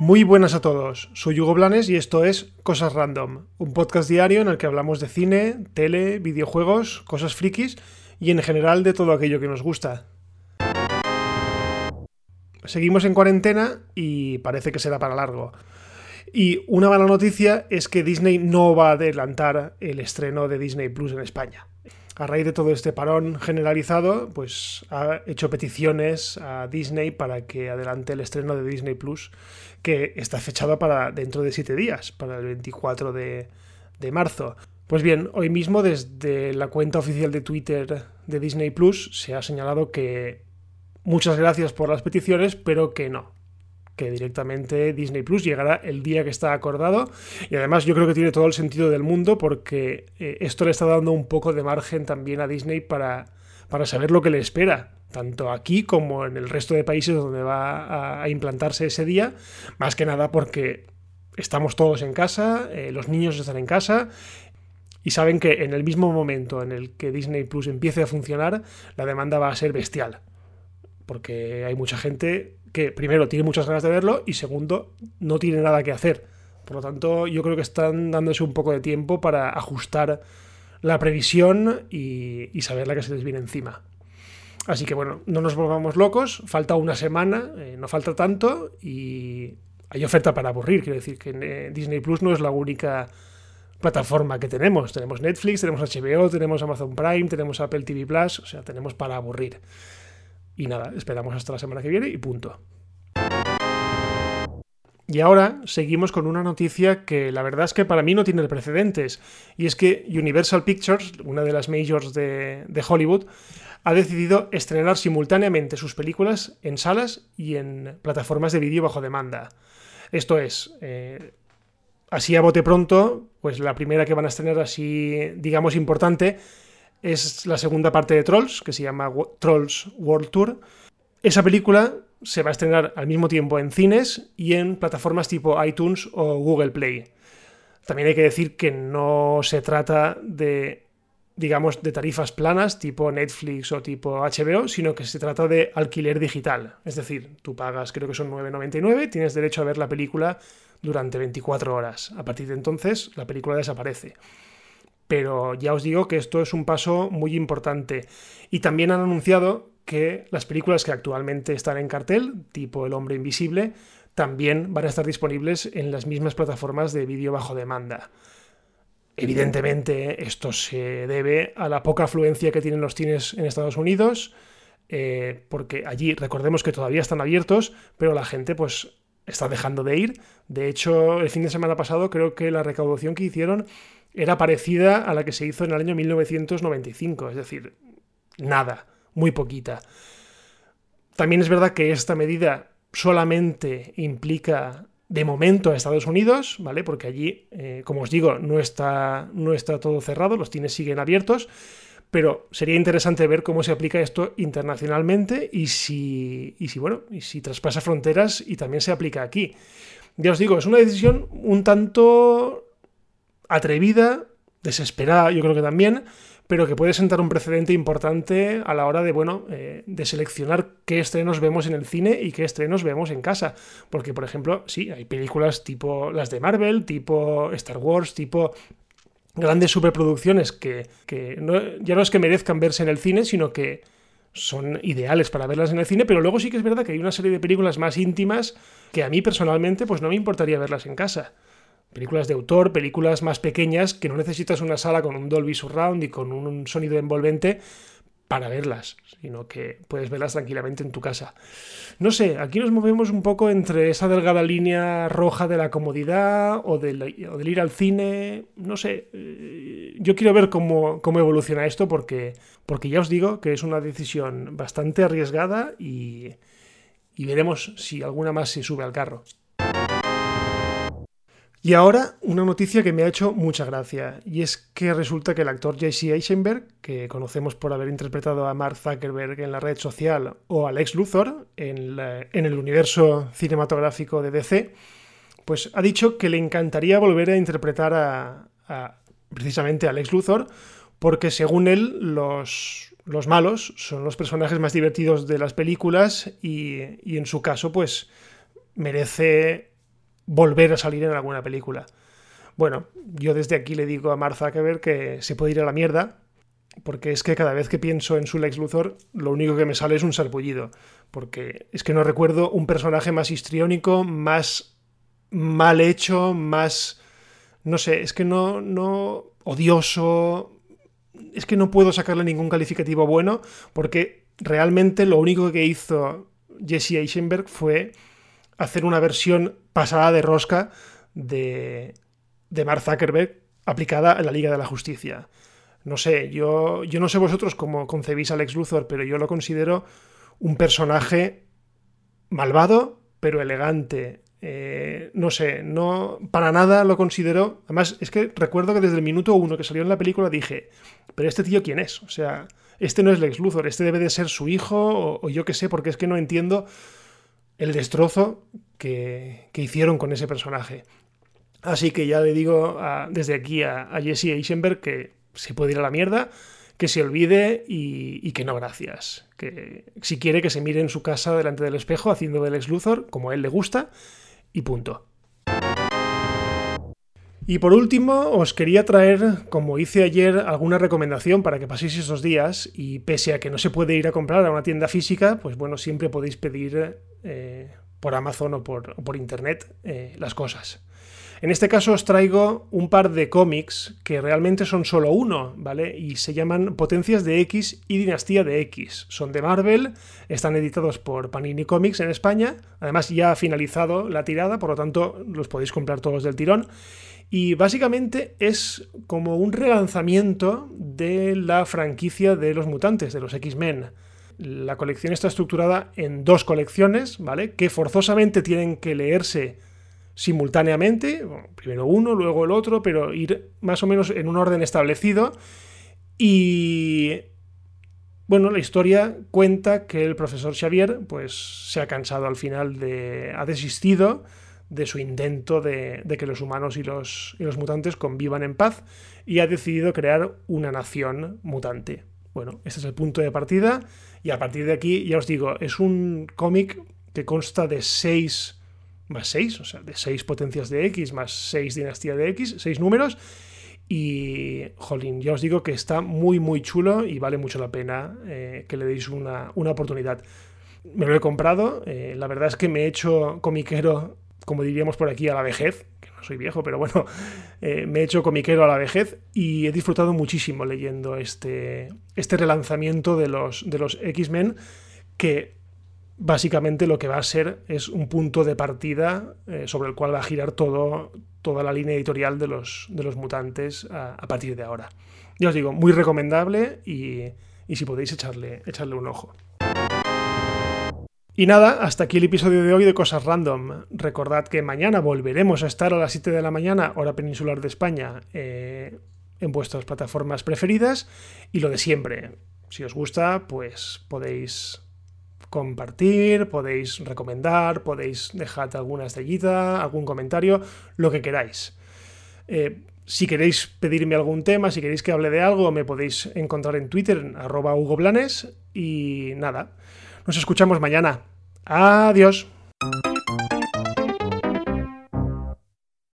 Muy buenas a todos, soy Hugo Blanes y esto es Cosas Random, un podcast diario en el que hablamos de cine, tele, videojuegos, cosas frikis y en general de todo aquello que nos gusta. Seguimos en cuarentena y parece que será para largo. Y una mala noticia es que Disney no va a adelantar el estreno de Disney Plus en España a raíz de todo este parón generalizado, pues ha hecho peticiones a Disney para que adelante el estreno de Disney Plus, que está fechado para dentro de siete días, para el 24 de, de marzo. Pues bien, hoy mismo desde la cuenta oficial de Twitter de Disney Plus se ha señalado que muchas gracias por las peticiones, pero que no, que directamente Disney Plus llegará el día que está acordado. Y además yo creo que tiene todo el sentido del mundo porque eh, esto le está dando un poco de margen también a Disney para, para saber lo que le espera tanto aquí como en el resto de países donde va a, implantarse ese día, más que nada porque estamos todos en casa, eh, los niños están en casa y saben que en el mismo momento en el que Disney Plus empiece a funcionar, la demanda va a ser bestial, porque hay mucha gente que primero tiene muchas ganas de verlo y segundo no tiene nada que hacer. Por lo tanto, yo creo que están dándose un poco de tiempo para ajustar la previsión y, saber la que se les viene encima. Así que bueno, no nos volvamos locos, falta una semana, eh, no falta tanto y hay oferta para aburrir. Quiero decir que eh, Disney Plus no es la única plataforma que tenemos. Tenemos Netflix, tenemos HBO, tenemos Amazon Prime, tenemos Apple TV Plus, o sea, tenemos para aburrir. Y nada, esperamos hasta la semana que viene y punto. Y ahora seguimos con una noticia que la verdad es que para mí no tiene precedentes. Y es que Universal Pictures, una de las majors de, Hollywood, ha decidido estrenar simultáneamente sus películas en salas y en plataformas de vídeo bajo demanda. Esto es, eh, así a bote pronto, pues la primera que van a estrenar así, digamos, importante es la segunda parte de Trolls, que se llama Trolls World Tour. Esa película se va a estrenar al mismo tiempo en cines y en plataformas tipo iTunes o Google Play. También hay que decir que no se trata de, digamos, de tarifas planas tipo Netflix o tipo HBO, sino que se trata de alquiler digital. Es decir, tú pagas, creo que son 9,99, tienes derecho a ver la película durante 24 horas. A partir de entonces, la película desaparece pero ya os digo que esto es un paso muy importante. Y también han anunciado que las películas que actualmente están en cartel, tipo El hombre invisible, también van a estar disponibles en las mismas plataformas de vídeo bajo demanda. Evidentemente, esto se debe a la poca afluencia que tienen los cines en Estados Unidos, eh, porque allí recordemos que todavía están abiertos, pero la gente pues está dejando de ir. De hecho, el fin de semana pasado creo que la recaudación que hicieron era parecida a la que se hizo en el año 1995, es decir, nada, muy poquita. También es verdad que esta medida solamente implica de momento a Estados Unidos, ¿vale? Porque allí, eh, como os digo, no está, no está todo cerrado, los cines siguen abiertos, pero sería interesante ver cómo se aplica esto internacionalmente y si, y si, bueno, y si traspasa fronteras y también se aplica aquí. Ya os digo, es una decisión un tanto atrevida, desesperada, yo creo que también, pero que puede sentar un precedente importante a la hora de, bueno, eh, de seleccionar qué estrenos vemos en el cine y qué estrenos vemos en casa. Porque, por ejemplo, sí, hay películas tipo las de Marvel, tipo Star Wars, tipo grandes superproducciones que, ya no es que merezcan verse en el cine, sino que son ideales para verlas en el cine, pero luego sí que es verdad que hay una serie de películas más íntimas que a mí personalmente pues no me importaría verlas en casa películas de autor, películas más pequeñas que no necesitas una sala con un Dolby Surround y con un sonido envolvente para verlas, sino que puedes verlas tranquilamente en tu casa. No sé, aquí nos movemos un poco entre esa delgada línea roja de la comodidad o del, ir al cine, no sé, eh, yo quiero ver cómo, evoluciona esto porque, ya os digo que es una decisión bastante arriesgada y veremos si alguna más se sube al carro. Y ahora una noticia que me ha hecho mucha gracia, y es que resulta que el actor J.C. Eisenberg, que conocemos por haber interpretado a Mark Zuckerberg en la red social o a Lex Luthor en, el universo cinematográfico de DC, pues ha dicho que le encantaría volver a interpretar a, precisamente a Lex Luthor porque según él los, los malos son los personajes más divertidos de las películas y, y en su caso pues merece volver a salir en alguna película. Bueno, yo desde aquí le digo a Mark Zuckerberg que se puede ir a la mierda, porque es que cada vez que pienso en su Lex Luthor, lo único que me sale es un sarpullido, porque es que no recuerdo un personaje más histriónico, más mal hecho, más... no sé, es que no... no odioso... Es que no puedo sacarle ningún calificativo bueno, porque realmente lo único que hizo Jesse Eisenberg fue hacer una versión pasada de rosca de, de Mark Zuckerberg aplicada a la Liga de la Justicia. No sé, yo, yo no sé vosotros cómo concebís a Lex Luthor, pero yo lo considero un personaje malvado, pero elegante. Eh, no sé, no para nada lo considero. Además, es que recuerdo que desde el minuto uno que salió en la película dije, pero este tío quién es? O sea, este no es Lex Luthor, este debe de ser su hijo, o, o yo qué sé, porque es que no entiendo el destrozo que, hicieron con ese personaje. Así que ya le digo desde aquí a, Jesse Eisenberg que se puede ir a la mierda, que se olvide y, que no gracias. Que si quiere que se mire en su casa delante del espejo haciendo del ex Luthor como a él le gusta y punto. Y por último, os quería traer, como hice ayer, alguna recomendación para que paséis esos días y pese a que no se puede ir a comprar a una tienda física, pues bueno, siempre podéis pedir eh, por Amazon o por, Internet eh, las cosas. En este caso os traigo un par de cómics que realmente son solo uno, ¿vale? Y se llaman Potencias de X y Dinastía de X. Son de Marvel, están editados por Panini Comics en España. Además ya ha finalizado la tirada, por lo tanto los podéis comprar todos del tirón. Y básicamente es como un relanzamiento de la franquicia de los mutantes, de los X-Men. La colección está estructurada en dos colecciones, ¿vale? Que forzosamente tienen que leerse simultáneamente, primero uno, luego el otro, pero ir más o menos en un orden establecido. Y bueno, la historia cuenta que el profesor Xavier pues se ha cansado al final de ha desistido de su intento de, que los humanos y los, y los mutantes convivan en paz y ha decidido crear una nación mutante. Bueno, este es el punto de partida y a partir de aquí, ya os digo, es un cómic que consta de seis más seis, o sea, de seis potencias de X más seis dinastía de X, seis números. Y, jolín, ya os digo que está muy, muy chulo y vale mucho la pena eh, que le deis una, oportunidad. Me lo he comprado, eh, la verdad es que me he hecho comiquero como diríamos por aquí, a la vejez, que no soy viejo, pero bueno, eh, me he hecho comiquero a la vejez y he disfrutado muchísimo leyendo este, este relanzamiento de los, de los X-Men, que básicamente lo que va a ser es un punto de partida eh, sobre el cual va a girar todo, toda la línea editorial de los, de los mutantes a, partir de ahora. Ya os digo, muy recomendable y, y si podéis echarle, echarle un ojo. Y nada, hasta aquí el episodio de hoy de Cosas Random. Recordad que mañana volveremos a estar a las 7 de la mañana, hora peninsular de España, eh, en vuestras plataformas preferidas. Y lo de siempre, si os gusta, pues podéis compartir, podéis recomendar, podéis dejar alguna estrellita, algún comentario, lo que queráis. Eh, si queréis pedirme algún tema, si queréis que hable de algo, me podéis encontrar en Twitter, arroba Hugo Y nada. Nos escuchamos mañana. Adiós.